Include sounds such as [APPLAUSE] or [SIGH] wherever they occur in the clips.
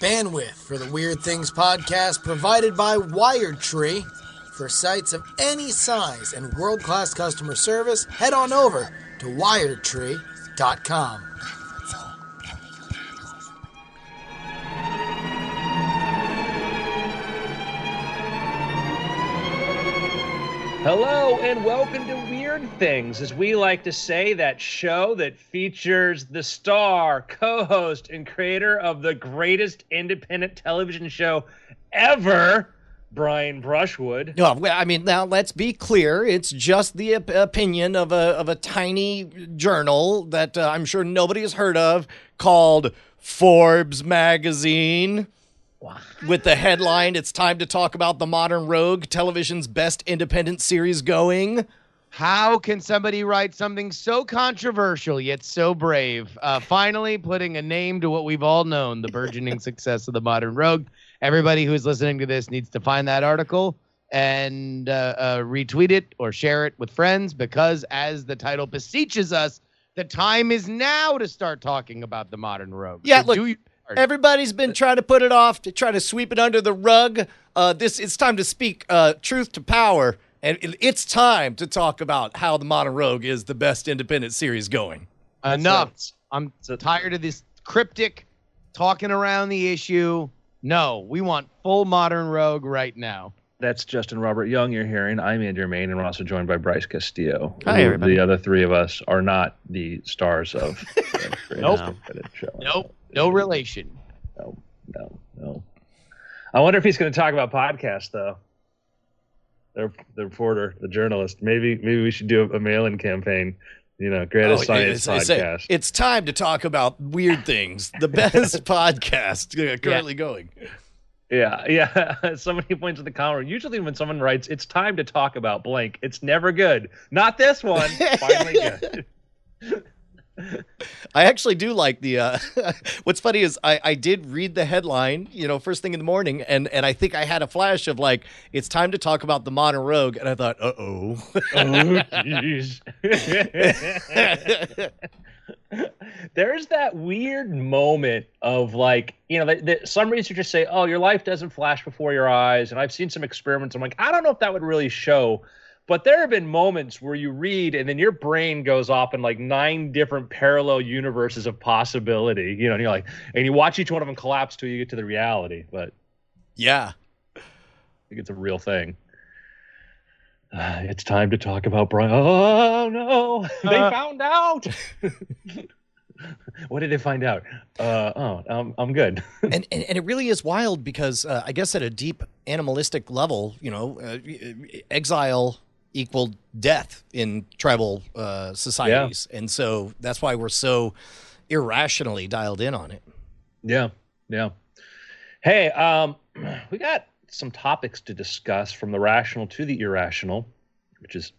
Bandwidth for the Weird Things podcast provided by Wired Tree. For sites of any size and world class customer service, head on over to wiredtree.com. Hello and welcome to Weird Things, as we like to say, that show that features the star, co host, and creator of the greatest independent television show ever, Brian Brushwood. No, well, I mean, now let's be clear. It's just the op- opinion of a of a tiny journal that uh, I'm sure nobody has heard of called Forbes magazine. With the headline, "It's time to talk about the modern rogue, television's best independent series going." How can somebody write something so controversial yet so brave? Uh, finally, putting a name to what we've all known the burgeoning [LAUGHS] success of the modern rogue. Everybody who is listening to this needs to find that article and uh, uh, retweet it or share it with friends because, as the title beseeches us, the time is now to start talking about the modern rogue. Yeah, So look, Everybody's been trying to put it off to try to sweep it under the rug. Uh, this it's time to speak uh, truth to power, and it's time to talk about how the Modern Rogue is the best independent series going. enough. I'm So- tired of this cryptic talking around the issue. No, we want full modern rogue right now. That's Justin Robert Young you're hearing. I'm Andrew Mayne, and we're also joined by Bryce Castillo. Hi, everybody. The other three of us are not the stars of [LAUGHS] the Nope. show. Nope, no relation. No, no, no. I wonder if he's going to talk about podcasts, though. The, the reporter, the journalist. Maybe, maybe we should do a, a mail-in campaign. You know, greatest Oh, science it's, it's a- podcast. it's time to talk about weird things. The best [LAUGHS] podcast [LAUGHS] currently going. Yeah, yeah. [LAUGHS] Somebody points at the comment. Usually, when someone writes, "It's time to talk about blank," it's never good. Not this one. Finally good. [LAUGHS] I actually do like the. Uh, [LAUGHS] what's funny is I, I did read the headline, you know, first thing in the morning, and and I think I had a flash of like it's time to talk about the modern rogue, and I thought, uh oh. oh, [LAUGHS] jeez. There's that weird moment of like, you know, that, that some researchers say, "Oh, your life doesn't flash before your eyes," and I've seen some experiments. I'm like, I don't know if that would really show. But there have been moments where you read and then your brain goes off in like nine different parallel universes of possibility, you know, and you're like, and you watch each one of them collapse till you get to the reality. But yeah. I think it's a real thing. Uh, [SIGHS] it's time to talk about Brian. Oh no, [LAUGHS] they Uh. found out. what did they find out? Uh, oh, um, I'm good. [LAUGHS] and, and and it really is wild because uh, I guess at a deep animalistic level, you know, uh, exile equaled death in tribal uh, societies, and so that's why we're so irrationally dialed in on it. yeah, yeah. Hey, um, [CLEARS THROAT] we got some topics to discuss from the rational to the irrational, which is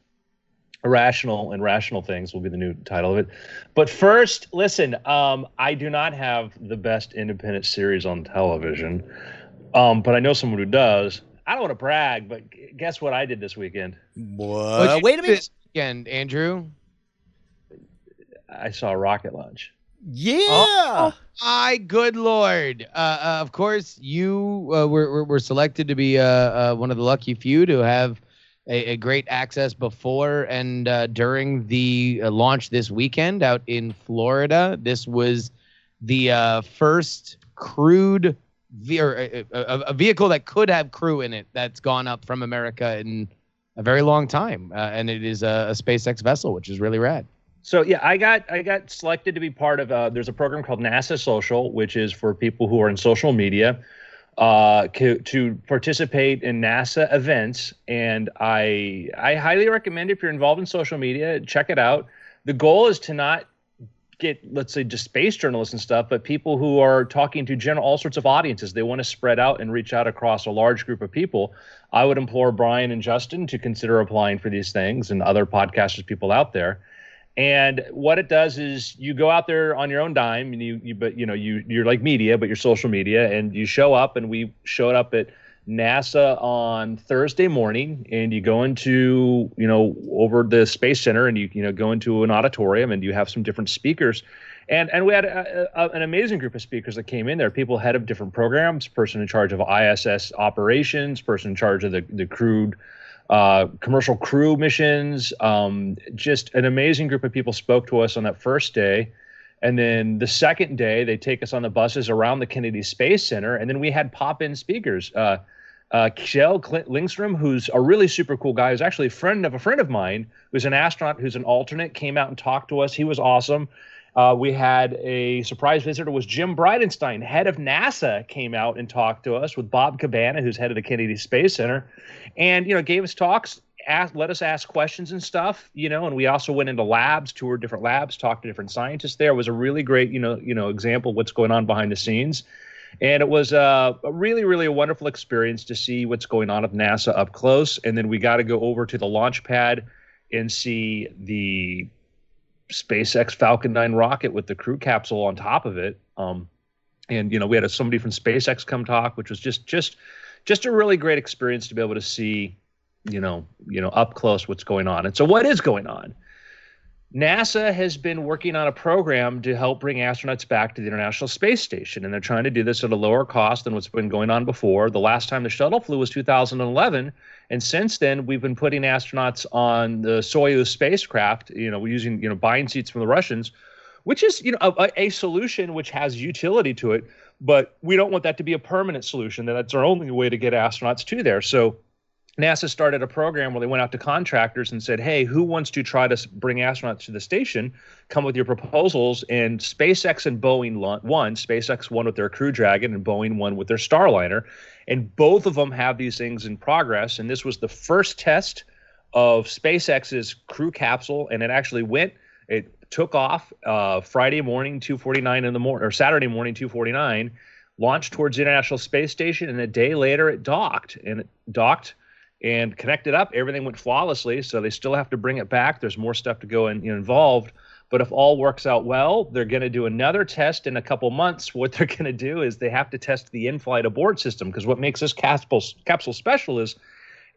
irrational and rational things will be the new title of it. But first, listen, um, I do not have the best independent series on television, um, but I know someone who does. I don't want to brag, but guess what I did this weekend? What? You wait a minute. This weekend, Andrew. I saw a rocket launch. Yeah. Oh. My good lord! Uh, uh, of course, you uh, were, were were selected to be uh, uh, one of the lucky few to have a, a great access before and uh, during the uh, launch this weekend out in Florida. This was the uh, first crewed ve- or, uh, a, a vehicle that could have crew in it that's gone up from America in a very long time, uh, and it is a, a SpaceX vessel, which is really rad. So yeah, I got I got selected to be part of. Uh, there's a program called NASA Social, which is for people who are in social media, uh, to, to participate in NASA events. And I I highly recommend if you're involved in social media, check it out. The goal is to not get let's say just space journalists and stuff, but people who are talking to general all sorts of audiences. They want to spread out and reach out across a large group of people. I would implore Brian and Justin to consider applying for these things and other podcasters, people out there. And what it does is you go out there on your own dime and you, you but you know you you're like media but you're social media and you show up and we showed up at NASA on Thursday morning, and you go into you know over the Space Center, and you you know go into an auditorium, and you have some different speakers, and and we had a, a, an amazing group of speakers that came in there. People head of different programs, person in charge of ISS operations, person in charge of the the crewed uh, commercial crew missions. Um, just an amazing group of people spoke to us on that first day. And then the second day, they take us on the buses around the Kennedy Space Center. And then we had pop in speakers. Uh, uh, Lindstrom, who's a really super cool guy, who's actually a friend of a friend of mine, who's an astronaut, who's an alternate, came out and talked to us. He was awesome. Uh, we had a surprise visitor was Jim Bridenstine, head of NASA, came out and talked to us with Bob Cabana, who's head of the Kennedy Space Center, and you know gave us talks ask, let us ask questions and stuff, you know, and we also went into labs, toured different labs, talked to different scientists there. It was a really great, you know, you know, example what's going on behind the scenes. And it was uh, a really, really a wonderful experience to see what's going on at NASA up close. And then we got to go over to the launch pad and see the SpaceX Falcon 9 rocket with the crew capsule on top of it. Um, and you know, we had a, somebody from SpaceX come talk, which was just just just a really great experience to be able to see you know, you know, up close what's going on. And so, what is going on? NASA has been working on a program to help bring astronauts back to the International Space Station, and they're trying to do this at a lower cost than what's been going on before. The last time the shuttle flew was 2011, and since then we've been putting astronauts on the Soyuz spacecraft. You know, using you know buying seats from the Russians, which is you know a, a solution which has utility to it, but we don't want that to be a permanent solution. That that's our only way to get astronauts to there. So NASA started a program where they went out to contractors and said, "Hey, who wants to try to bring astronauts to the station? Come with your proposals." And SpaceX and Boeing won. SpaceX won with their Crew Dragon, and Boeing won with their Starliner. And both of them have these things in progress. And this was the first test of SpaceX's Crew capsule, and it actually went. It took off uh, Friday morning, 2:49 in the morning, or Saturday morning, 2:49. Launched towards the International Space Station, and a day later it docked. And it docked and connected up. Everything went flawlessly. So they still have to bring it back. There's more stuff to go in, involved. But if all works out well, they're going to do another test in a couple months. [LAUGHS] What they're going to do is they have to test the in-flight abort system because what makes this capsule capsule special is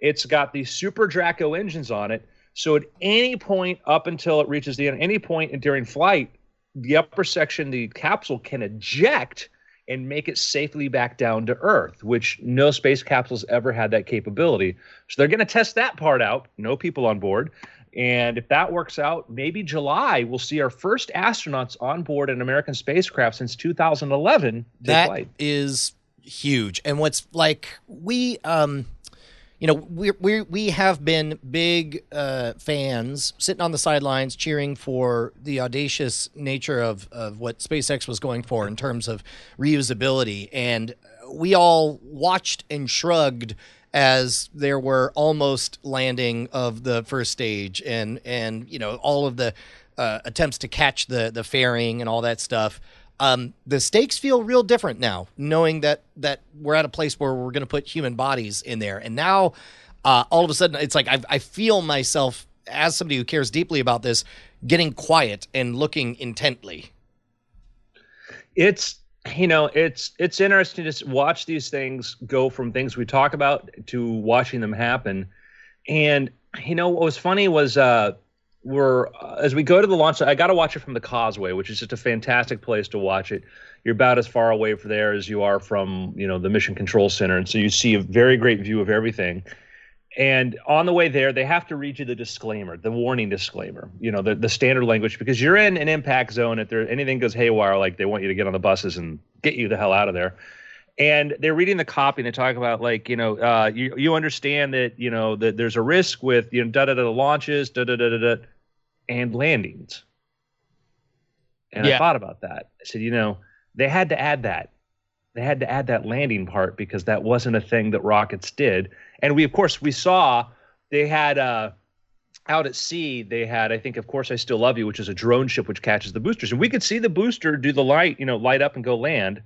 it's got these SuperDraco engines on it. So at any point up until it reaches the end, any point during flight, the upper section, the capsule can eject and make it safely back down to Earth, which no space capsules ever had that capability. So they're going to test that part out. No people on board. And if that works out, maybe July we'll see our first astronauts on board an American spacecraft since 2011. That flight. is huge. And what's like we um you know, we we we have been big uh, fans sitting on the sidelines cheering for the audacious nature of of what SpaceX was going for in terms of reusability, and we all watched and shrugged as there were almost landing of the first stage, and and you know all of the uh, attempts to catch the the fairing and all that stuff. Um, the stakes feel real different now, knowing that that we're at a place where we're going to put human bodies in there, and now uh, all of a sudden it's like I, I feel myself as somebody who cares deeply about this getting quiet and looking intently. It's you know it's it's interesting to watch these things go from things we talk about to watching them happen, and you know what was funny was uh we're uh, as we go to the launch. I got to watch it from the Causeway, which is just a fantastic place to watch it. You're about as far away from there as you are from you know the Mission Control Center, and so you see a very great view of everything. And on the way there, they have to read you the disclaimer, the warning disclaimer, you know, the, the standard language, because you're in an impact zone. If there anything goes haywire, like they want you to get on the buses and get you the hell out of there. And they're reading the copy and they talk about like, you know, uh, you you understand that you know that there's a risk with you know da da da launches, da da da da da and landings. And yeah. I thought about that. I said, you know, they had to add that. They had to add that landing part because that wasn't a thing that rockets did. And we, of course, we saw they had uh, out at sea. They had, I think, of course, I still love you, which is a drone ship which catches the boosters, and we could see the booster do the light, you know, light up and go land,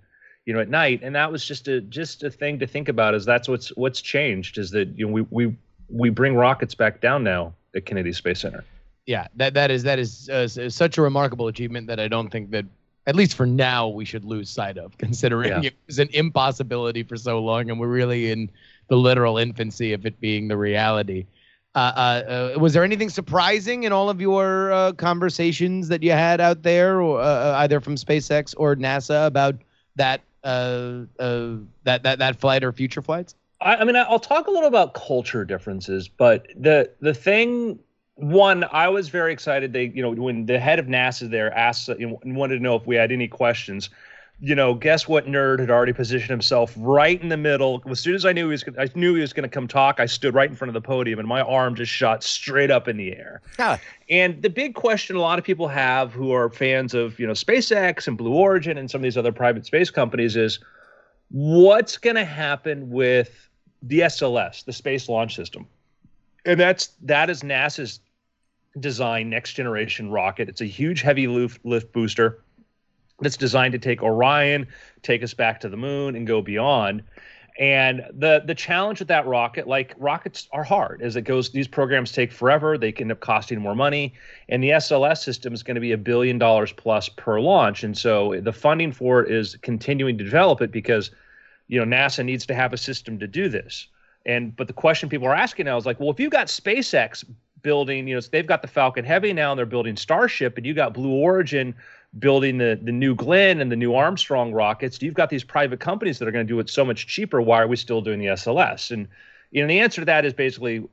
you know, at night. And that was just a just a thing to think about. Is that's what's what's changed? Is that you know we we we bring rockets back down now at Kennedy Space Center yeah, that that is that is uh, such a remarkable achievement that I don't think that at least for now, we should lose sight of, considering Yeah. it was an impossibility for so long, and we're really in the literal infancy of it being the reality. Uh, uh, uh, was there anything surprising in all of your uh, conversations that you had out there, or uh, either from SpaceX or NASA, about that uh, uh, that that that flight or future flights? I, I mean, I- I'll talk a little about culture differences, but the the thing, one, I was very excited. They, you know, when the head of NASA there asked, you know, wanted to know if we had any questions. You know, guess what nerd had already positioned himself right in the middle. As soon as I knew he was, I knew he was going to come talk. I stood right in front of the podium, and my arm just shot straight up in the air. Ah, And the big question a lot of people have who are fans of, you know, SpaceX and Blue Origin and some of these other private space companies is what's going to happen with the SLS, the Space Launch System? And that's that is NASA's design next generation rocket. It's a huge heavy lift, booster that's designed to take Orion, take us back to the moon and go beyond. And the the challenge with that rocket, like rockets are hard, as it goes. These programs take forever. They can end up costing more money, and the SLS system is going to be a billion dollars plus per launch. And so the funding for it is continuing to develop it because, you know, NASA needs to have a system to do this. And but the question people are asking now is like, well, if you've got SpaceX building, you know, so they've got the Falcon Heavy now, and they're building Starship, and you got Blue Origin building the the new Glenn and the new Armstrong rockets. You've got these private companies that are going to do it so much cheaper. Why are we still doing the SLS? And you know, the answer to that is basically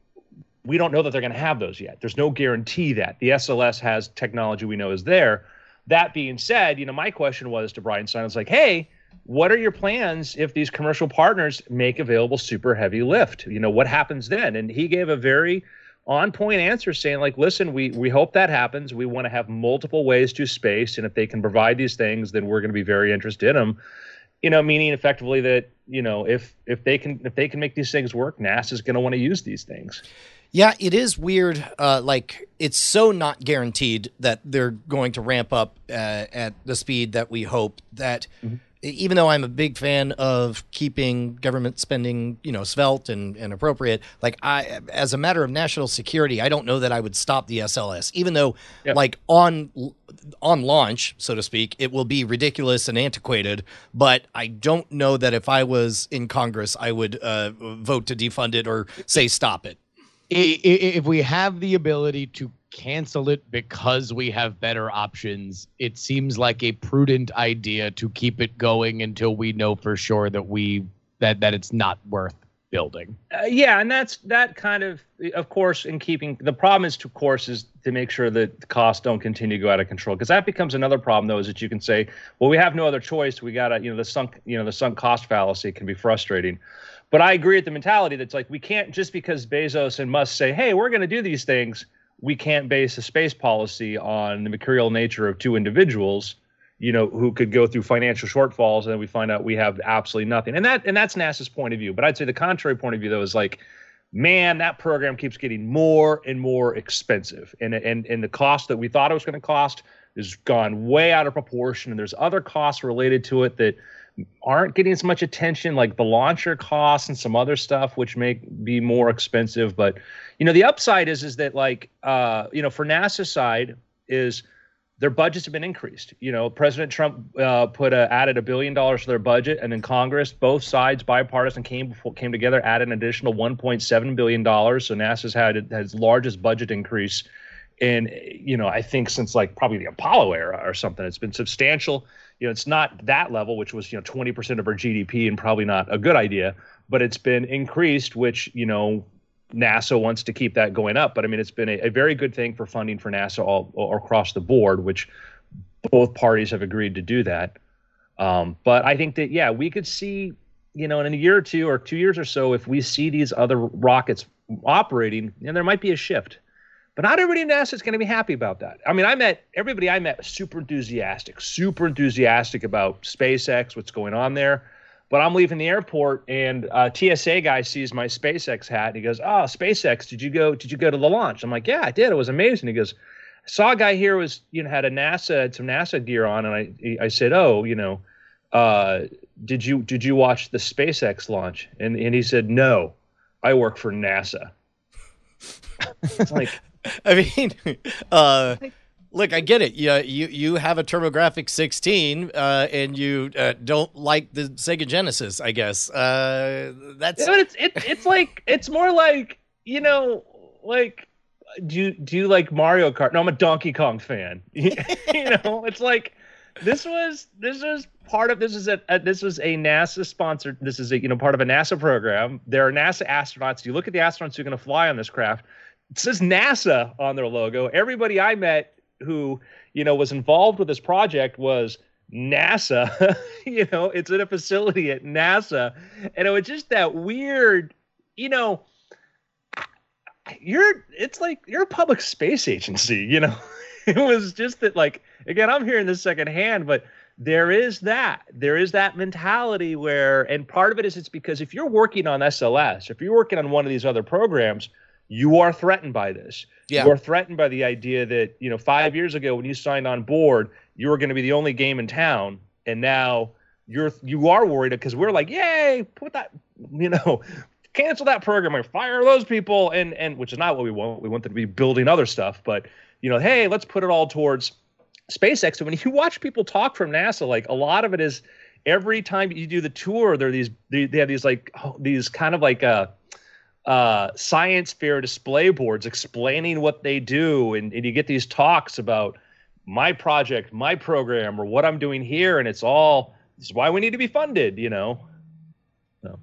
we don't know that they're going to have those yet. There's no guarantee that the SLS has technology we know is there. That being said, you know, my question was to Bridenstine. I was like, hey, what are your plans if these commercial partners make available super heavy lift? You know, what happens then? And he gave a very on point answer saying like listen we we hope that happens we want to have multiple ways to space and if they can provide these things then we're going to be very interested in them you know meaning effectively that you know if if they can if they can make these things work nasa's going to want to use these things Yeah, it is weird. Uh, like it's so not guaranteed that they're going to ramp up uh, at the speed that we hope. That e- even though I'm a big fan of keeping government spending, you know, svelte and, and appropriate, like I, as a matter of national security, I don't know that I would stop the SLS. Even though, Yeah. like on on launch, so to speak, it will be ridiculous and antiquated. But I don't know that if I was in Congress, I would uh, vote to defund it or say stop it. I- i- if we have the ability to cancel it because we have better options, it seems like a prudent idea to keep it going until we know for sure that we that that it's not worth building. Uh, yeah, and that's that kind of, of course, in keeping the problem is, to, of course, is to make sure that the costs don't continue to go out of control. Because that becomes another problem, though, is that you can say, well, we have no other choice. We got to, you know, the sunk, you know, the sunk cost fallacy can be frustrating. But I agree with the mentality that's like we can't just because Bezos and Musk say, hey, we're going to do these things, we can't base a space policy on the material nature of two individuals you know, who could go through financial shortfalls, and then we find out we have absolutely nothing. And that and that's NASA's point of view. But I'd say the contrary point of view though is like, man, that program keeps getting more and more expensive, and and and the cost that we thought it was going to cost has gone way out of proportion, and there's other costs related to it that aren't getting as much attention, like the launcher costs and some other stuff, which may be more expensive. But you know, the upside is is that like uh, you know, for NASA side is their budgets have been increased. You know, President Trump uh, put a, added a billion dollars to their budget, and then Congress, both sides, bipartisan, came came together, added an additional 1.7 billion dollars. So NASA's had its largest budget increase in, you know, I think since like probably the Apollo era or something. It's been substantial. You know, it's not that level, which was you know 20 percent of our GDP, and probably not a good idea, but it's been increased, which you know NASA wants to keep that going up. But I mean, it's been a, a very good thing for funding for NASA all, all across the board, which both parties have agreed to do that. Um, but I think that yeah, we could see, you know, in a year or two or two years or so, if we see these other rockets operating, and there might be a shift. But not everybody in NASA is going to be happy about that. I mean, I met everybody I met was super enthusiastic, super enthusiastic about SpaceX, what's going on there. But I'm leaving the airport, and a TSA guy sees my SpaceX hat, and he goes, "Oh, SpaceX, did you go? Did you go to the launch?" I'm like, "Yeah, I did. It was amazing." He goes, "I saw a guy here was you know had a NASA had some NASA gear on, and I I said, oh, you know, uh, did you did you watch the SpaceX launch?" And and he said, "No, I work for NASA." [LAUGHS] like [LAUGHS] I mean, uh, Look, I get it. You you, you have a TurboGrafx 16, uh, and you uh, don't like the Sega Genesis. I guess uh, that's. Yeah, but it's it, it's like it's more like you know like do you do you like Mario Kart? No, I'm a Donkey Kong fan. [LAUGHS] you know, it's like this was this was part of this is a, a, this was a NASA sponsored. This is a you know part of a NASA program. There are NASA astronauts. You look at the astronauts who are going to fly on this craft. It says NASA on their logo. Everybody I met who you know was involved with this project was NASA. [LAUGHS] you know, it's in a facility at NASA, and it was just that weird. You know, you're it's like you're a public space agency. You know, [LAUGHS] it was just that like again, I'm hearing this secondhand, but there is that there is that mentality where and part of it is it's because if you're working on SLS, if you're working on one of these other programs you are threatened by this. Yeah. You are threatened by the idea that, you know, five years ago when you signed on board, you were going to be the only game in town. And now you're, you are worried because we're like, yay, put that, you know, [LAUGHS] cancel that program or fire those people. And, and which is not what we want. We want them to be building other stuff. But, you know, hey, let's put it all towards SpaceX. And when you watch people talk from NASA, like a lot of it is every time you do the tour, there are these, they, they have these like, these kind of like, uh, uh, science fair display boards explaining what they do, and, and you get these talks about my project, my program, or what I'm doing here, and it's all this is why we need to be funded, you know. So.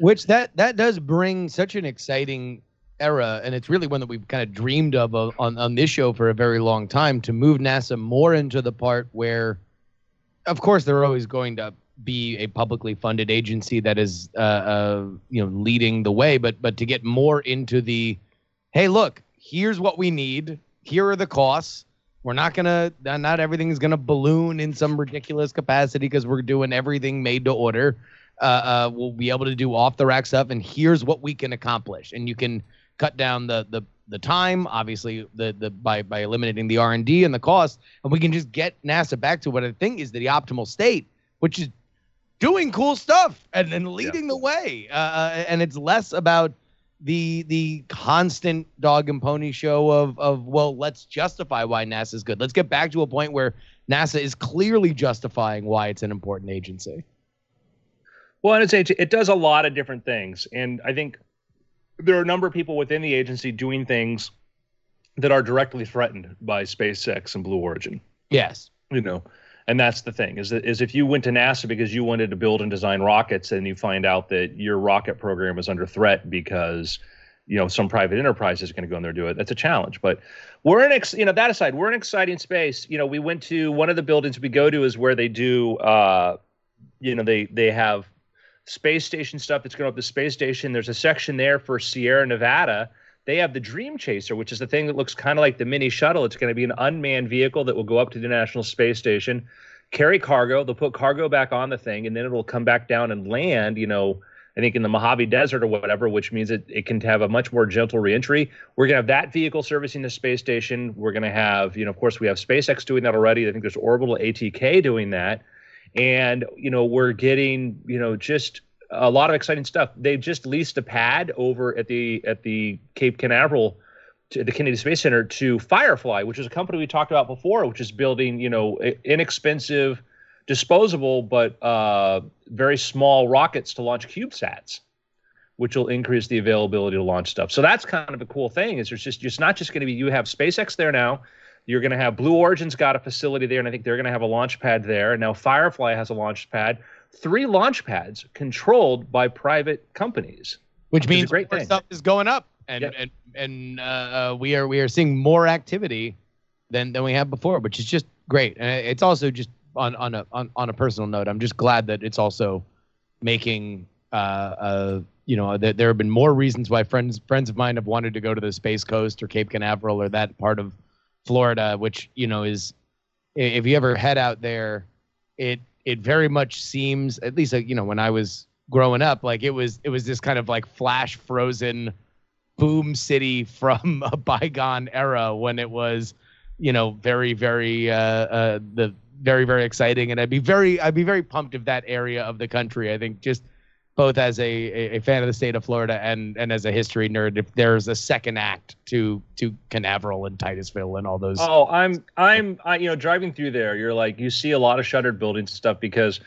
Which that that does bring such an exciting era, and it's really one that we've kind of dreamed of uh, on on this show for a very long time to move NASA more into the part where, of course, they're always going to be a publicly funded agency that is uh, uh, you know leading the way but but to get more into the hey look here's what we need. Here are the costs. We're not gonna not everything's gonna balloon in some ridiculous capacity because we're doing everything made to order. Uh, uh, we'll be able to do off the rack stuff and here's what we can accomplish. And you can cut down the the the time obviously the the by by eliminating the r&d and the cost and we can just get nasa back to what i think is the optimal state which is doing cool stuff and, and leading yeah. the way. Uh, uh, and it's less about the the constant dog and pony show of of well, let's justify why NASA is good. Let's get back to a point where NASA is clearly justifying why it's an important agency. Well, and it's it does a lot of different things, and I think there are a number of people within the agency doing things that are directly threatened by SpaceX and Blue Origin. Yes, you know, and that's the thing is that is if you went to NASA because you wanted to build and design rockets and you find out that your rocket program is under threat because you know some private enterprise is going to go in there and do it that's a challenge. But we're in ex- you know that aside we're in exciting space. You know we went to one of the buildings we go to is where they do uh you know they they have space station stuff that's going up the space station. There's a section there for sierra nevada they have the Dream Chaser, which is the thing that looks kind of like the mini shuttle. It's going to be an unmanned vehicle that will go up to the International Space Station, carry cargo. They'll put cargo back on the thing, and then it'll come back down and land. You know, I think in the Mojave Desert or whatever, which means it, it can have a much more gentle reentry. We're going to have that vehicle servicing the space station. We're going to have, you know, of course, we have SpaceX doing that already. I think there's Orbital ATK doing that. And, you know, we're getting, you know, just a lot of exciting stuff. They've just leased a pad over at the at the Cape Canaveral to the Kennedy Space Center to Firefly, which is a company we talked about before, which is building you know inexpensive, disposable but uh, very small rockets to launch CubeSats, which will increase the availability to launch stuff. So that's kind of a cool thing. Is there's just just not just going to be you have SpaceX there now. You're going to have Blue Origin's got a facility there, and I think they're going to have a launch pad there. Now Firefly has a launch pad three launch pads controlled by private companies, which, means great stuff is going up, and yep. and and uh, we are we are seeing more activity than than we have before, which is just great. And it's also just on on a on, on a personal note, I'm just glad that it's also making uh, uh you know that there have been more reasons why friends friends of mine have wanted to go to the Space Coast or Cape Canaveral or that part of Florida, which you know is if you ever head out there, it it very much seems at least you know when I was growing up like it was it was this kind of like flash frozen boom city [LAUGHS] from a bygone era when it was you know very very uh, uh the very very exciting. And I'd be very I'd be very pumped if that area of the country I think just both as a, a, fan of the state of Florida and and as a history nerd, if there's a second act to to Canaveral and Titusville and all those. Oh, I'm I'm I, you know driving through there, you're like you see a lot of shuttered buildings and stuff because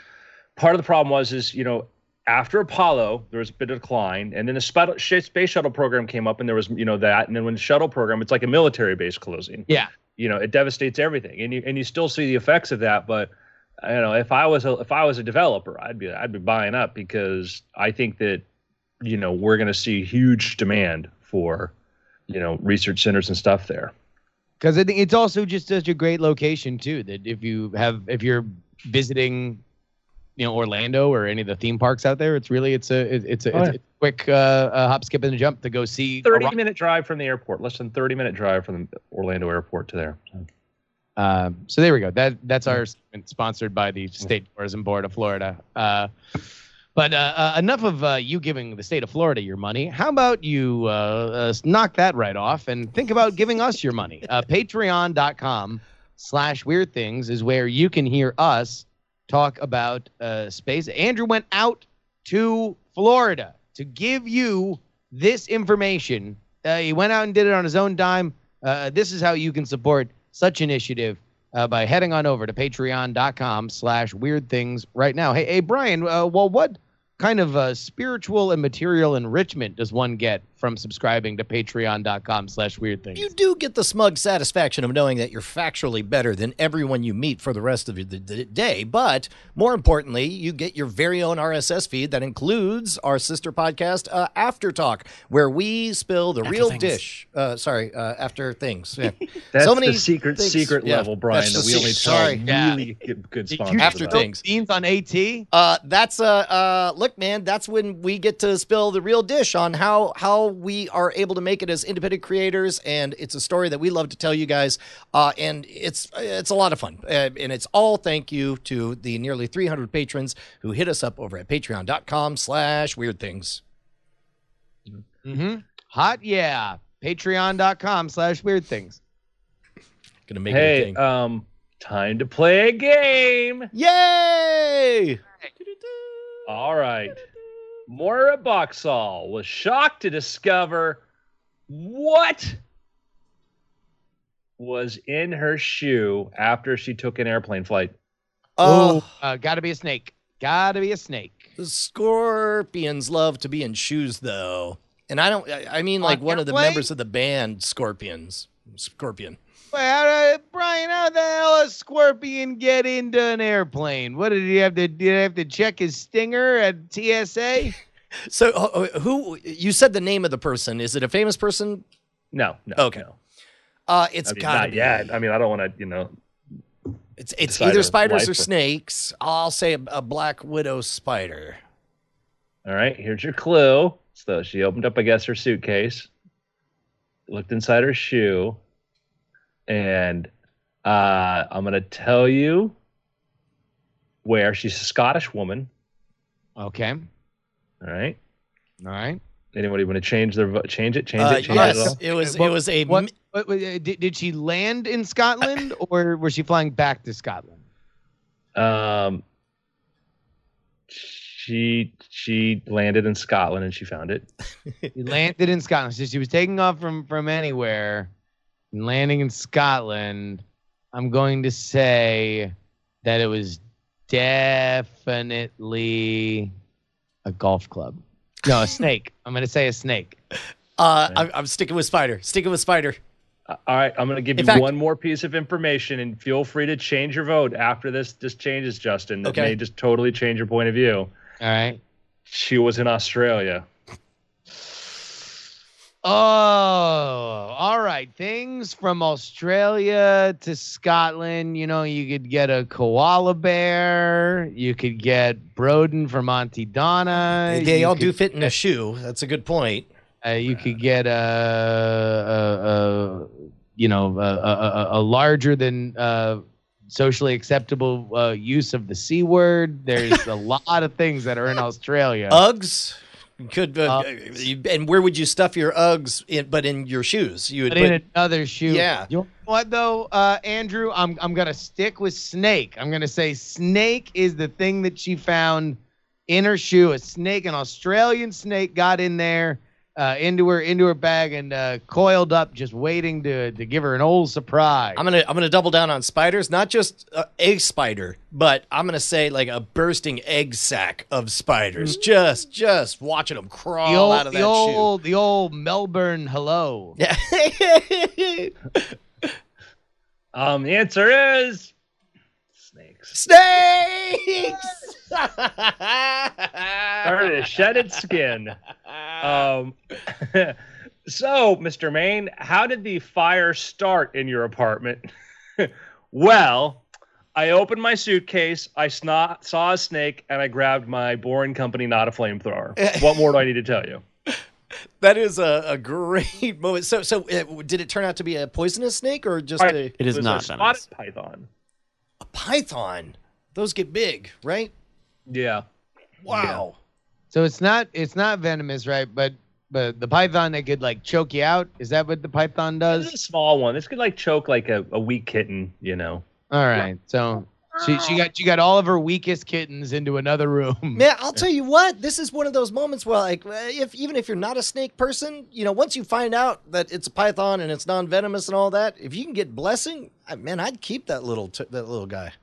part of the problem was is you know after Apollo there was a bit of decline, and then the sp- space shuttle program came up, and there was you know that, and then when the shuttle program, it's like a military base closing. Yeah. You know, it devastates everything, and you and you still see the effects of that, but you know, if I was a if I was a developer, I'd be I'd be buying up because I think that you know we're going to see huge demand for you know research centers and stuff there. Because I think it's also just such a great location too. That if you have if you're visiting, you know Orlando or any of the theme parks out there, it's really it's a it's a, Oh, it's yeah. a quick uh, uh, hop, skip, and a jump to go see. a Thirty minute drive from the airport, less than thirty minute drive from the Orlando airport to there. So. Um, so there we go. That that's our sponsored by the State Tourism Board of Florida. Uh, but uh, uh, enough of uh, you giving the state of Florida your money. How about you uh, uh, knock that right off and think about giving us your money? Uh, [LAUGHS] Patreon.com slash Weird Things is where you can hear us talk about uh, space. Andrew went out to Florida to give you this information. Uh, he went out and did it on his own dime. Uh, this is how you can support such initiative uh, by heading on over to patreon.com slash weird things right now. Hey, hey Brian, uh, well, what kind of uh, spiritual and material enrichment does one get from subscribing to patreon.com slash weird things? You do get the smug satisfaction of knowing that you're factually better than everyone you meet for the rest of the, the day. But more importantly, you get your very own RSS feed that includes our sister podcast, uh, After Talk, where we spill the real Things. dish. Uh, sorry, uh, After Things. Yeah. [LAUGHS] That's So many the secret things- secret yeah, level, Brian, that's that the we only secret- tell sorry. Yeah. really good, good sponsors. After about. Things. beans on AT? Uh, that's uh, uh, look, man. That's when we get to spill the real dish on how how we are able to make it as independent creators, and it's a story that we love to tell you guys. Uh, and it's it's a lot of fun, uh, and it's all thank you to the nearly 300 patrons who hit us up over at Patreon.com/slash Weird Things. Mm-hmm. Hot yeah. Patreon.com slash weird things. Gonna make it a Hey, thing. um, time to play a game. Yay! All right. Moira Boxall was shocked to discover what was in her shoe after she took an airplane flight. Oh, Uh, gotta be a snake. Gotta be a snake. the scorpions love to be in shoes, though. And I don't. I I mean, like On one of the members of the band, Scorpions. Scorpion. Wait, how did, Brian, how the hell a scorpion get into an airplane? What did he have to? Did he have to check his stinger at TSA? [LAUGHS] So, uh, uh, who you said the name of the person? Is it a famous person? No, no. Okay. no. Uh, it's I mean, gotta not be. yet. I mean, I don't want to, you know. It's it's either spiders or or- snakes. I'll say a, a black widow spider. All right, here's your clue. So she opened up, I guess, her suitcase, looked inside her shoe, and uh, I'm gonna tell you where she's a Scottish woman. Okay. All right. All right. Anybody want to change their vo- change it? Change Uh, it? Change it yes, all? it was it was a What, what, what, uh, did, did she land in Scotland [LAUGHS] or was she flying back to Scotland? Um, she she landed in Scotland and she found it. She landed in Scotland. So she was taking off from from anywhere and landing in Scotland. I'm going to say that it was definitely a golf club. No, a snake. [LAUGHS] I'm going to say a snake. uh, I'm, I'm sticking with spider. Sticking with spider. Uh, All right, I'm going to give In you fact- one more piece of information, and feel free to change your vote after this. This changes, Justin. That Okay. may just totally change your point of view. All right. She was in Australia. Oh, all right. Things from Australia to Scotland. You know, you could get a koala bear. You could get Broden from Aunty Donna. they you all could do fit in a shoe. That's a good point. Uh, you could get a, a, a you know, a, a, a- a larger than uh, socially acceptable uh, use of the c word. There's a [LAUGHS] lot of things that are in Australia. Uggs could, uh, Uh, and where would you stuff your Uggs? In, but in your shoes, you would. but in Put, another shoe. Yeah. You know what though, uh, Andrew? I'm I'm gonna stick with snake. I'm gonna say snake is the thing that she found in her shoe. A snake, an Australian snake, got in there uh, into her into her bag and uh, coiled up, just waiting to to give her an old surprise. I'm gonna I'm gonna double down on spiders, not just uh, a spider, but I'm gonna say like a bursting egg sack of spiders. Just just watching them crawl the old, out of the that old, the old Melbourne hello. shoe. [LAUGHS] Um, the answer is snakes. Snakes. Started to shed its skin. Um, [LAUGHS] so, Mr. Mayne, how did the fire start in your apartment? [LAUGHS] well, I opened my suitcase, I sna- saw a snake, and I grabbed my boring company, not a flamethrower. [LAUGHS] what more do I need to tell you? that is a, a great moment. So so uh, did it turn out to be a poisonous snake or just Alright. a, It is was not a venomous. spotted python. A python? Those get big, right? Yeah. Wow. So it's not it's not venomous, right? But but the python that could like choke you out. Is that what the python does? This is a small one. This could like choke like a, a weak kitten, you know. All right. So she she got she got all of her weakest kittens into another room. Man, I'll tell you what. This is one of those moments where, like, if even if you're not a snake person, you know, once you find out that it's a python and it's non-venomous and all that, if you can get blessing, I, man, I'd keep that little t- that little guy.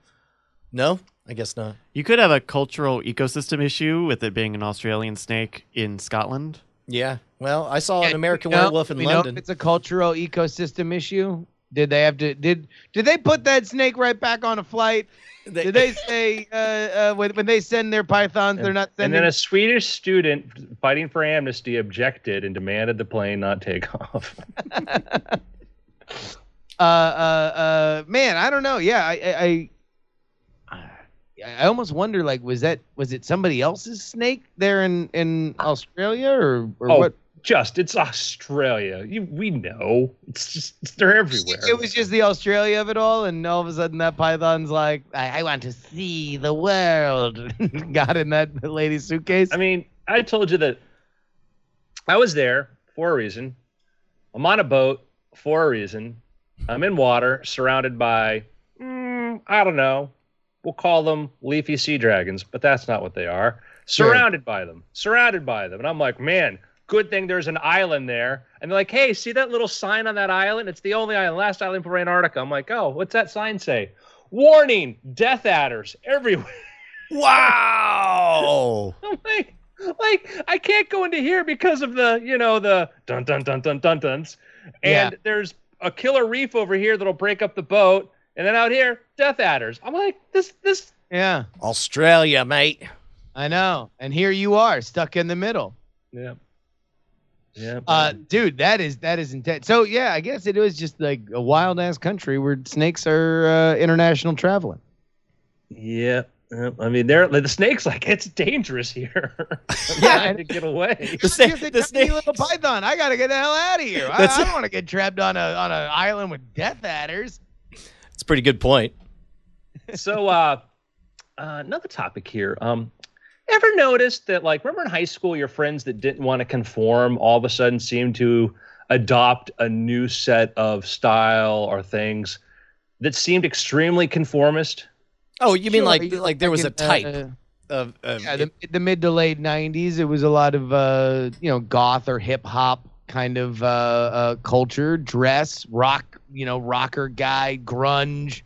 No, I guess not. You could have a cultural ecosystem issue with it being an Australian snake in Scotland. Yeah. Well, I saw an American You know- werewolf in you know if London. it's a cultural ecosystem issue. Did they have to did did they put that snake right back on a flight? [LAUGHS] Did they say uh, uh, when, when they send their pythons, they're not sending? And then a Swedish student fighting for amnesty objected and demanded the plane not take off. [LAUGHS] uh, uh, uh, man, I don't know. Yeah, I, I, I, I almost wonder, like, was that was it somebody else's snake there in in Australia or or Oh, what? Just it's Australia. You, we know. It's just it's, they're everywhere. It was just the Australia of it all, and all of a sudden that python's like, I, I want to see the world. [LAUGHS] Got in that lady's suitcase. I mean, I told you that I was there for a reason. I'm on a boat for a reason. I'm in water, surrounded by, mm, I don't know. We'll call them leafy sea dragons, but that's not what they are. Surrounded by them, surrounded by them. And I'm like, man, good thing there's an island there. And they're like, hey, see that little sign on that island? It's the only island, last island for Antarctica. I'm like, oh, what's that sign say? Warning, death adders everywhere. [LAUGHS] wow. I'm like, like I can't go into here because of the, you know, the dun dun dun dun dun duns. And Yeah. there's a killer reef over here that'll break up the boat, and then out here, death adders. I'm like, this, this. yeah, Australia, mate. I know. And here you are, stuck in the middle. Yeah. Yeah. Uh, dude, that is that is intense. So yeah, I guess it was just like a wild ass country where snakes are uh, international traveling. yeah. yeah. I mean, they're like, the snake's like it's dangerous here. [LAUGHS] Yeah, I had to get away. [LAUGHS] The snake. Here's The tiny snake. little python. I gotta get the hell out of here. I, I don't want to get trapped on a on an island with death adders. It's a pretty good point. so uh, uh another topic here um ever noticed that like remember in high school your friends that didn't want to conform all of a sudden seemed to adopt a new set of style or things that seemed extremely conformist Oh, you mean Sure, like you- like there was a in, uh, type of, of yeah, the, the mid to late '90s, it was a lot of uh, you know goth or hip hop kind of uh, uh, culture, dress, rock, you know, rocker guy, grunge.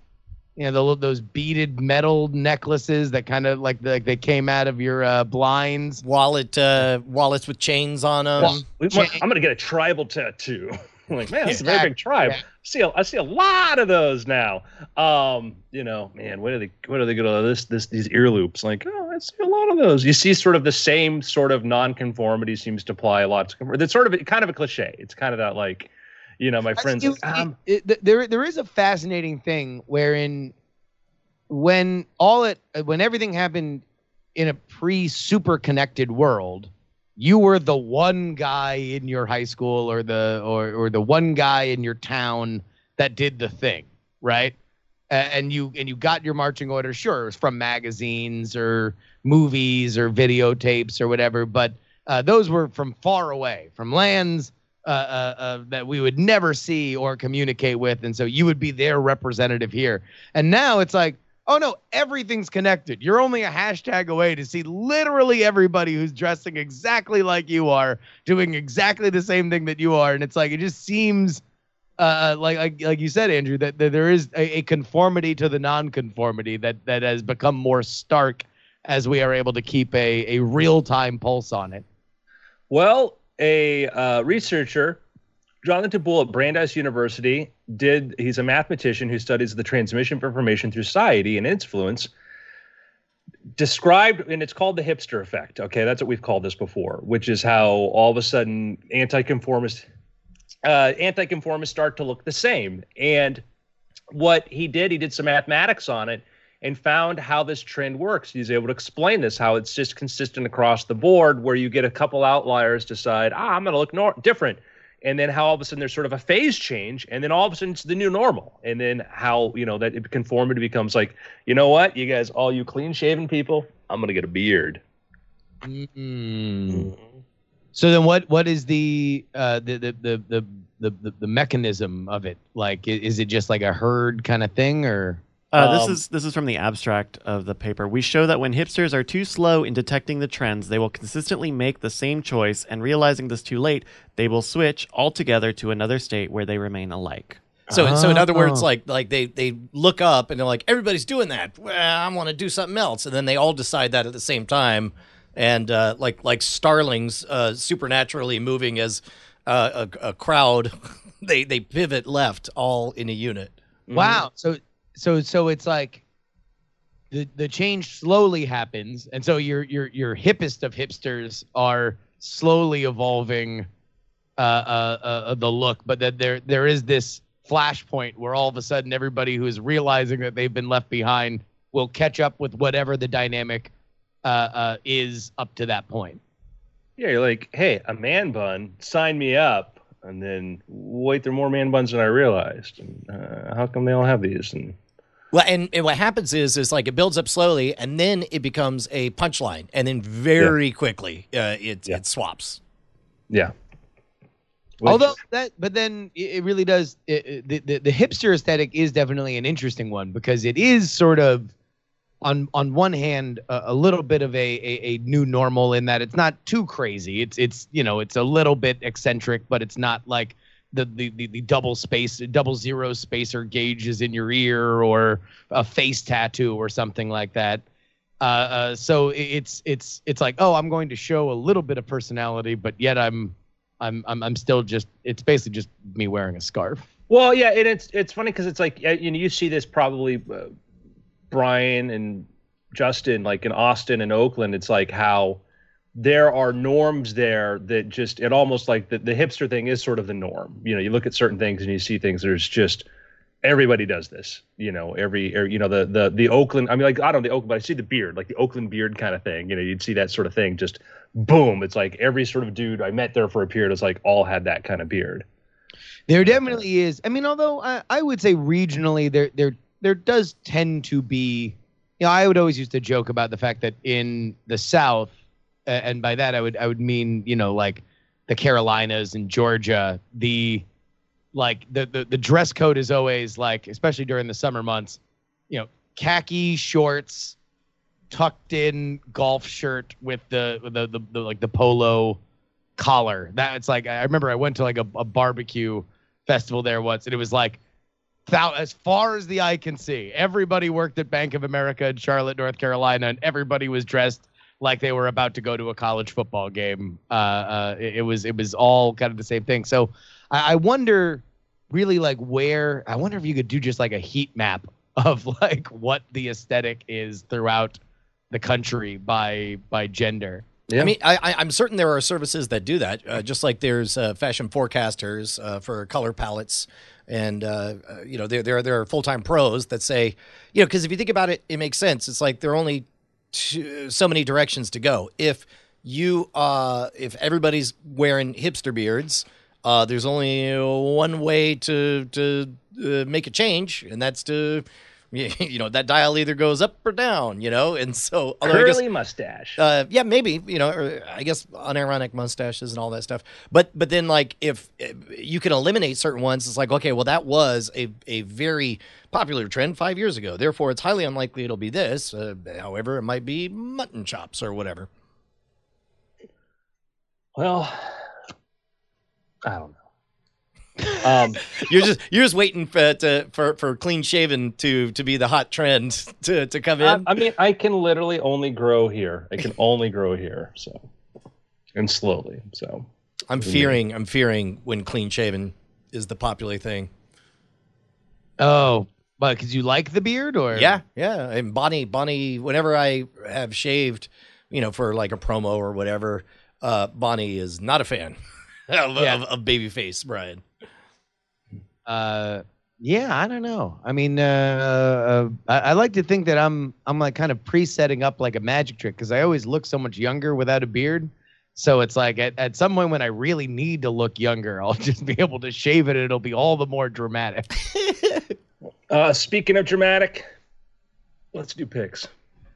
You know, the, those beaded metal necklaces that kind of like like they came out of your uh, blinds. wallet uh, wallets with chains on them. Well, we want- i'm gonna get a tribal tattoo. [LAUGHS] I'm like man that's a very big tribe. Yeah. I see a, I see a lot of those now. Um you know man what are they what are they gonna this this these ear loops? Like oh i see a lot of those. You see sort of the same sort of nonconformity seems to apply a lot to conform- it's sort of a, kind of a cliche. It's kind of that like you know my friends like, um, it- it- there there is a fascinating thing wherein when all it when everything happened in a pre super connected world you were the one guy in your high school or the or or the one guy in your town that did the thing right? And you and you got your marching orders sure it was from magazines or movies or videotapes or whatever but uh, those were from far away from lands uh, uh, uh, that we would never see or communicate with, and so you would be their representative here. And now it's like, Oh no, everything's connected. You're only a hashtag away to see literally everybody who's dressing exactly like you are, doing exactly the same thing that you are, and it's like it just seems uh, like like like you said, Andrew, that, that there is a, a conformity to the non-conformity that that has become more stark as we are able to keep a a real time pulse on it. Well, a uh, researcher, Jonathan Touboul at Brandeis University, did. He's a mathematician who studies the transmission of information through society and influence. Described, and it's called the hipster effect. Okay, that's what we've called this before, which is how all of a sudden anti-conformist, uh, anti-conformists start to look the same. And what he did, he did some mathematics on it and found how this trend works. He's able to explain this, how it's just consistent across the board, where you get a couple outliers decide, ah, I'm going to look nor- different. And then how all of a sudden there's sort of a phase change, and then all of a sudden it's the new normal. And then how, you know, that conformity becomes like, you know what, you guys, all you clean shaven people, I'm going to get a beard. Mm. So then, what what is the uh, the, the, the the the the the mechanism of it? Like, is it just like a herd kind of thing, or? Uh, this Um, is this is from the abstract of the paper. We show that when hipsters are too slow in detecting the trends, they will consistently make the same choice, and realizing this too late, they will switch altogether to another state where they remain alike. So, so in other words, Oh. like like they they look up and they're like, everybody's doing that. Well, I want to do something else, and then they all decide that at the same time, and uh, like like starlings uh, supernaturally moving as uh, a, a crowd, [LAUGHS] they they pivot left all in a unit. Wow. So so so it's like the the change slowly happens, and so your your your hippest of hipsters are slowly evolving uh, uh, uh, the look, but that there there is this flashpoint where all of a sudden everybody who is realizing that they've been left behind will catch up with whatever the dynamic uh, uh, is up to that point. Yeah, you're like, hey, a man bun, sign me up. And then, wait, there are more man buns than I realized. And, uh, how come they all have these? And Well, and, and what happens is is like it builds up slowly, and then it becomes a punchline, and then very quickly uh, it Yeah. it swaps. yeah. Although that, but then it, it really does. It, it- the, the the hipster aesthetic is definitely an interesting one because it is sort of, on on one hand, a, a little bit of a, a a new normal in that it's not too crazy. It's it's you know it's a little bit eccentric, but it's not like the the the, the double space double zero spacer gauges in your ear or a face tattoo or something like that. Uh, uh, so it's it's it's like oh I'm going to show a little bit of personality, but yet I'm I'm I'm I'm still just it's basically just me wearing a scarf. Well, yeah, and it's it's funny because it's like you know you see this probably uh, Brian and Justin like in Austin and Oakland. It's like how there are norms there that just it almost like the, the hipster thing is sort of the norm. You know, you look at certain things and you see things. There's just everybody does this. You know, every or, you know the the the Oakland. I mean, like I don't know the Oakland, but I see the beard, like the Oakland beard kind of thing. You know, you'd see that sort of thing. Just boom. It's like every sort of dude I met there for a period was like all had that kind of beard. There definitely is. I mean, although I, I would say regionally there there there does tend to be you know, I would always used to joke about the fact that in the South, uh, and by that I would I would mean, you know, like the Carolinas and Georgia, the like the, the the dress code is always like, especially during the summer months, you know, khaki shorts, tucked in golf shirt with the the, the, the like the polo collar. That's like I remember I went to like a, a barbecue festival there once, and it was like as far as the eye can see, everybody worked at Bank of America in Charlotte, North Carolina, and everybody was dressed like they were about to go to a college football game. Uh, uh, it, it was it was all kind of the same thing. So I, I wonder, really, like where I wonder if you could do just like a heat map [LAUGHS] of like what the aesthetic is throughout the country by by gender. Yeah. I mean, I, I, I'm certain there are services that do that, uh, just like there's uh, fashion forecasters uh, for color palettes, and uh, uh, you know there there are, there are full time pros that say, you know, because if you think about it, it makes sense. It's like there are only two, so many directions to go. If you uh, if everybody's wearing hipster beards, uh, there's only one way to to uh, make a change, and that's to You, [LAUGHS] you know that dial either goes up or down. You know, and so I guess- Curly mustache. uh, yeah, maybe you know, or I guess unironic mustaches and all that stuff. But but then like if, if you can eliminate certain ones, it's like okay, well that was a a very popular trend five years ago. Therefore, it's highly unlikely it'll be this. Uh, however, it might be mutton chops or whatever. well, I don't know. Um, You're just you're just waiting for to, for for clean shaven to to be the hot trend to to come in. I mean, I can literally only grow here. I can only grow here. So, and slowly. So, I'm fearing I'm fearing when clean shaven is the popular thing. Oh, but because you like the beard, or Yeah, yeah. And Bonnie, Bonnie, whenever I have shaved, you know, for like a promo or whatever, uh, Bonnie is not a fan [LAUGHS] of, Yeah. of, of babyface Brian. Uh, yeah, I don't know. I mean, uh, uh, I, I like to think that I'm I'm like kind of pre-setting up like a magic trick because I always look so much younger without a beard. So it's like at, at some point when I really need to look younger, I'll [LAUGHS] just be able to shave it. and It'll be all the more dramatic. [LAUGHS] uh, speaking of dramatic, let's do picks.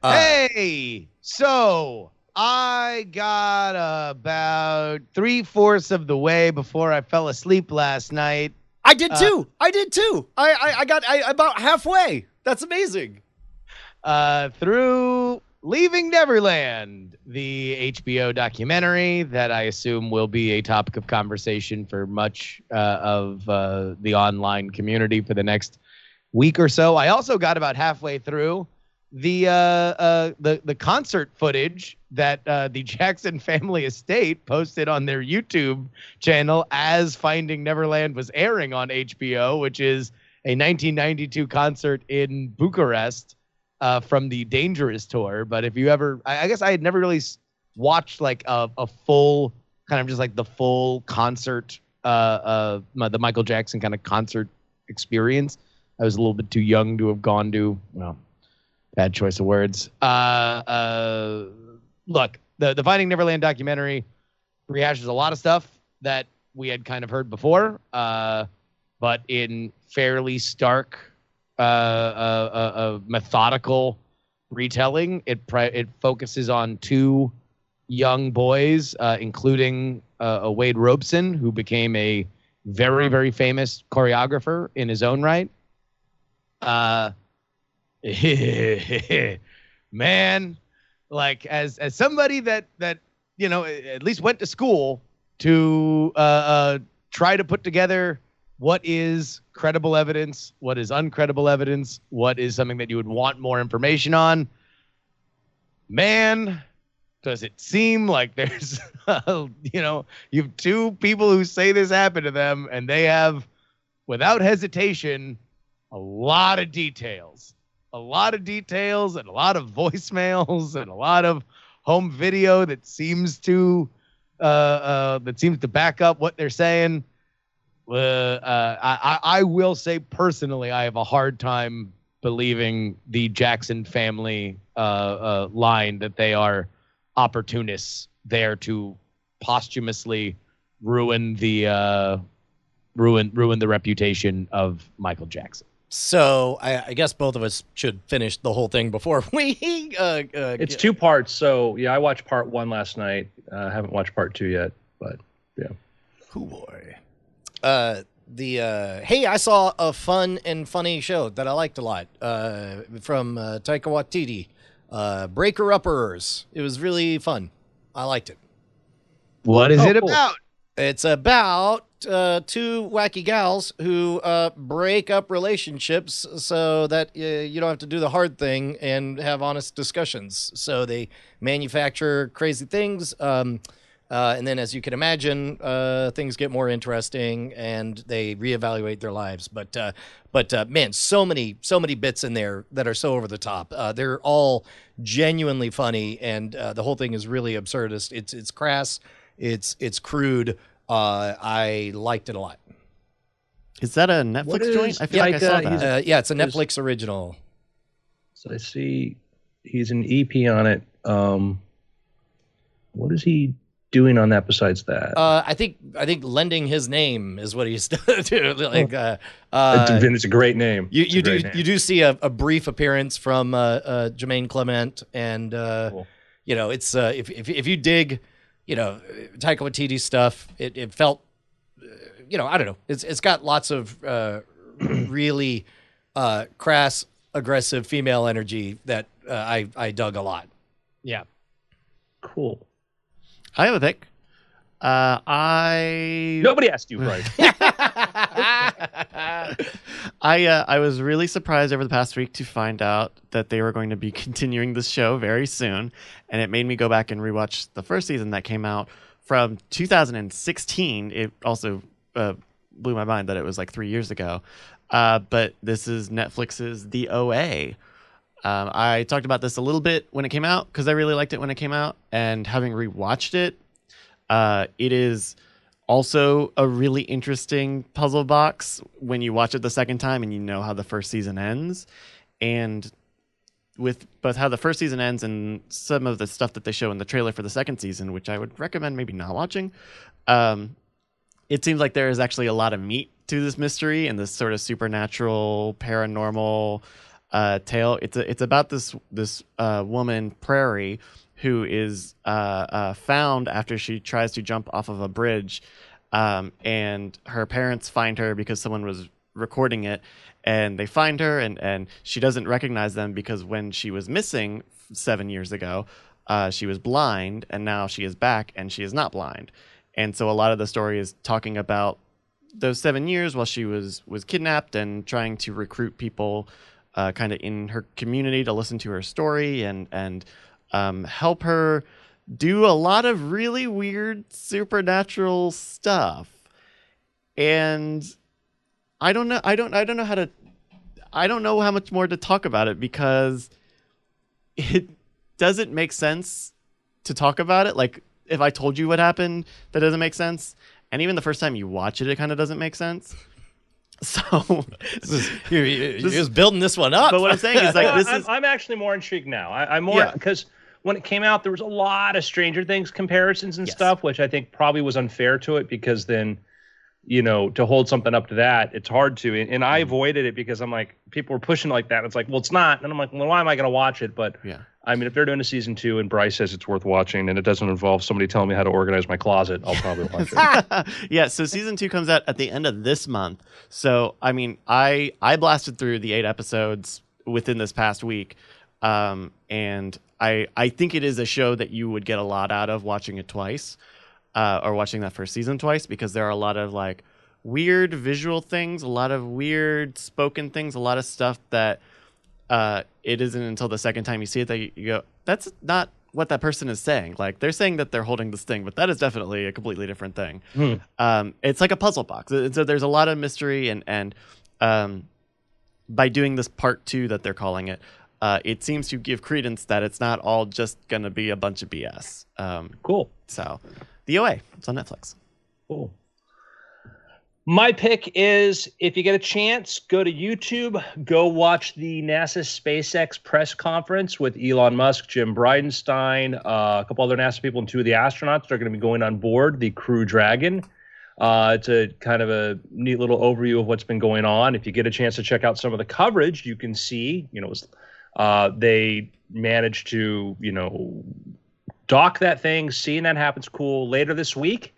Uh, hey, so I got about three fourths of the way before I fell asleep last night. I did uh, too. I did too. I I, I got I, about halfway. That's amazing. uh, through Leaving Neverland, the HBO documentary that I assume will be a topic of conversation for much uh, of uh, the online community for the next week or so. I also got about halfway through the uh, uh, the the concert footage that uh, the [LAUGHS] Jackson Family Estate posted on their YouTube channel as Finding Neverland was airing on HBO, which is a 1992 concert in Bucharest uh, from the Dangerous tour. But if you ever, I, I guess I had never really watched like a, a full kind of just like the full concert, uh, uh, my- the Michael Jackson kind of concert experience. I was a little bit too young to have gone to. Well, bad choice of words. Uh, uh, look, the the Finding Neverland documentary rehashes a lot of stuff that we had kind of heard before, uh, but in fairly stark, uh, uh, uh, methodical retelling. It pri- it focuses on two young boys, including Wade Robson, who became a very very famous choreographer in his own right. Uh, [LAUGHS] man, like as as somebody that that you know at least went to school to uh, uh, try to put together what is credible evidence, what is uncredible evidence, what is something that you would want more information on. Man, does it seem like there's, [LAUGHS] you know, you have two people who say this happened to them, and they have, without hesitation, a lot of details, a lot of details, and a lot of [LAUGHS] voicemails, and a lot of home video that seems to, uh, uh, that seems to back up what they're saying. Uh, uh, I, I will say personally, I have a hard time believing the Jackson family uh, uh, line that they are opportunists there to posthumously ruin the ruin ruin the reputation of Michael Jackson. So I, I guess both of us should finish the whole thing before [LAUGHS] we. Uh, uh, It's get- two parts. So yeah, I watched part one last night. Uh, haven't watched part two yet, but yeah. Hoo boy. Uh, the uh, hey, I saw a fun and funny show that I liked a lot uh, from uh, Taika Waititi. Uh, Breaker Upperers. It was really fun. I liked it. What is Oh, it cool. about? It's about uh, two wacky gals who uh, break up relationships so that uh, you don't have to do the hard thing and have honest discussions. So they manufacture crazy things. Um, uh, and then, as you can imagine, uh, things get more interesting and they reevaluate their lives. But, uh, but man, so many, so many bits in there that are so over the top. They're all genuinely funny, and the whole thing is really absurdist. It's it's crass, it's it's crude. Uh, I liked it a lot. Is that a Netflix What joint? I feel like I saw he's- that. Uh, yeah, it's a Netflix original. So I see he's an EP on it. Um, what does he doing on that besides that? Uh, I think I think lending his name is what he's [LAUGHS] doing. like, uh, it's, uh, it's a great name. you you do name. you do see a, a brief appearance from uh, uh, Jermaine Clement, and uh, Cool. you know it's uh, if, if if you dig, you know Taika Waititi stuff, it, it felt, uh, you know I don't know, it's it's got lots of uh, [CLEARS THROAT] really uh, crass, aggressive female energy that uh, I I dug a lot. Yeah. Cool. I have a pick. Uh, I Nobody asked you, Bryce. [LAUGHS] [LAUGHS] I uh, I was really surprised over the past week to find out that they were going to be [LAUGHS] continuing this show very soon, and it made me go back and rewatch the first season that came out from 2016. It also uh, blew my mind that it was like three years ago. Uh, but this is Netflix's The OA. Um, I talked about this a little bit when it came out because I really liked it when it came out, and having rewatched it, uh, it is also a really interesting puzzle box when you watch it the second time and you know how the first season ends, and with both how the first season ends and some of the stuff that they show in the trailer for the second season, which I would recommend maybe not watching. Um, it seems like there is actually a lot of meat to this mystery and this sort of supernatural, paranormal uh, tale. It's a, it's about this this uh, woman Prairie who is uh, uh, found after she tries to jump off of a bridge, um, and her parents find her because someone was recording it, and they find her and and she doesn't recognize them because when she was missing seven years ago, uh, she was blind, and now she is back and she is not blind, and so a lot of the story is talking about those seven years while she was was kidnapped and trying to recruit people uh, kind of in her community to listen to her story and and um, help her do a lot of really weird supernatural stuff and i don't know i don't i don't know how to i don't know how much more to talk about it because it doesn't make sense to talk about it like if i told you what happened that doesn't make sense and even the first time you watch it it kind of doesn't make sense [LAUGHS] so This is, you, you, This- you're just building this one up. but what i'm saying is like [LAUGHS] this I'm, is I'm actually more intrigued now. I, I'm more Yeah. because when it came out, there was a lot of Stranger Things comparisons and Yes. stuff, which I think probably was unfair to it because then, you know, to hold something up to that, it's hard to. And, and I Mm-hmm. avoided it because I'm like, people were pushing like that. It's like, well, it's not. And I'm like, well, why am I going to watch it? But yeah I mean, if they're doing a season two and Bryce says it's worth watching and it doesn't involve somebody telling me how to organize my closet, I'll probably watch it. [LAUGHS] yeah, so season two comes out at the end of this month. So I mean, I I blasted through the eight episodes within this past week, um, and I I think it is a show that you would get a lot out of watching it twice, uh, or watching that first season twice because there are a lot of like weird visual things, a lot of weird spoken things, a lot of stuff that uh, it isn't until the second time you see it that you, you go, that's not what that person is saying. Like they're saying that they're holding this thing, but that is definitely a completely different thing. Hmm. Um, it's like a puzzle box. And So there's a lot of mystery, and and um, by doing this part two that they're calling it, uh, it seems to give credence that it's not all just gonna be a bunch of BS. Um, cool. so, the OA, it's on Netflix. Cool. My pick is if you get a chance, go to YouTube, go watch the NASA SpaceX press conference with Elon Musk, Jim Bridenstine, uh, a couple other NASA people, and two of the astronauts that are going to be going on board the Crew Dragon. Uh, it's a kind of a neat little overview of what's been going on. If you get a chance to check out some of the coverage, you can see, you know, it was, uh, they managed to, you know, dock that thing. Seeing that happens cool. Later this week,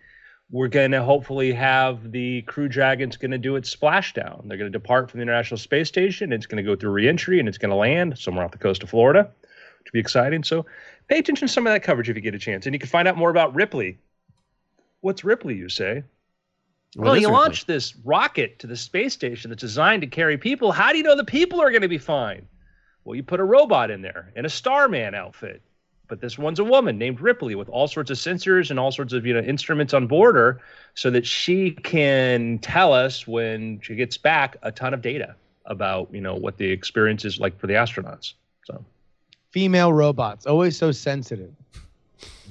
we're going to hopefully have the Crew Dragon's going to do its splashdown. They're going to depart from the International Space Station. It's going to go through reentry and it's going to land somewhere off the coast of Florida, which will be exciting. So pay attention to some of that coverage if you get a chance. And you can find out more about Ripley. What's Ripley, you say? What well, is you Ripley? launched this rocket to the space station that's designed to carry people. How do you know the people are going to be fine? Well, you put a robot in there in a Starman outfit. But this one's a woman named Ripley with all sorts of sensors and all sorts of you know instruments on board her, so that she can tell us when she gets back a ton of data about you know what the experience is like for the astronauts. So Female robots, always so sensitive.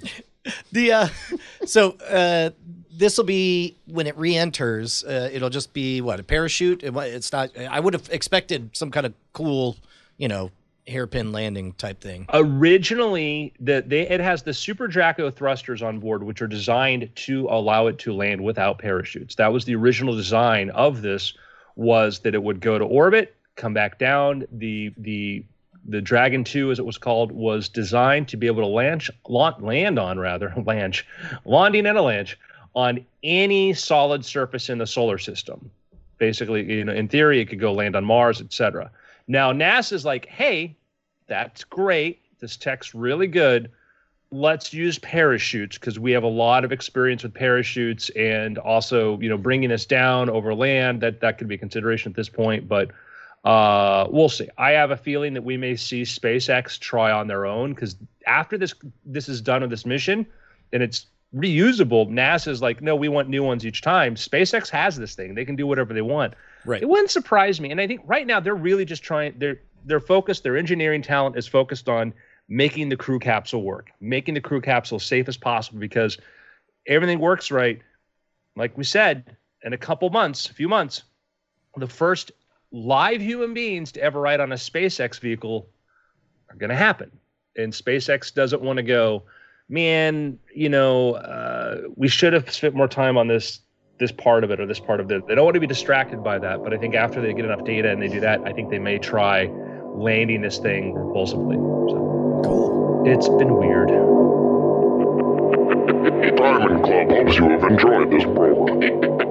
[LAUGHS] The uh, [LAUGHS] so uh, this will be when it re-enters. Uh, it'll just be what a parachute. It, it's not. I would have expected some kind of cool, you know, hairpin landing type thing. Originally, the they, it has the SuperDraco thrusters on board, which are designed to allow it to land without parachutes. That was the original design of this. Was that it would go to orbit, come back down. The the the Dragon 2, as it was called, was designed to be able to launch, land on rather, [LAUGHS] launch, landing and a launch on any solid surface in the solar system. Basically, you know, in theory, it could go land on Mars, etc. Now NASA's like, hey, that's great. This tech's really good. Let's use parachutes because we have a lot of experience with parachutes, and also, you know, bringing us down over land. That that could be a consideration at this point, but uh, we'll see. I have a feeling that we may see SpaceX try on their own because after this this is done with this mission and it's reusable, NASA's like, no, we want new ones each time. SpaceX has this thing; they can do whatever they want. Right. It wouldn't surprise me, and I think right now they're really just trying. They're they're focused. Their engineering talent is focused on making the crew capsule work, making the crew capsule safe as possible because everything works right. Like we said, in a couple months, a few months, the first live human beings to ever ride on a SpaceX vehicle are going to happen. And SpaceX doesn't want to go, man, you know, uh, we should have spent more time on this this part of it or this part of it. They don't want to be distracted by that. But I think after they get enough data and they do that, I think they may try landing this thing propulsively. So Cool. it's been weird. Diamond Club hopes you have enjoyed this program.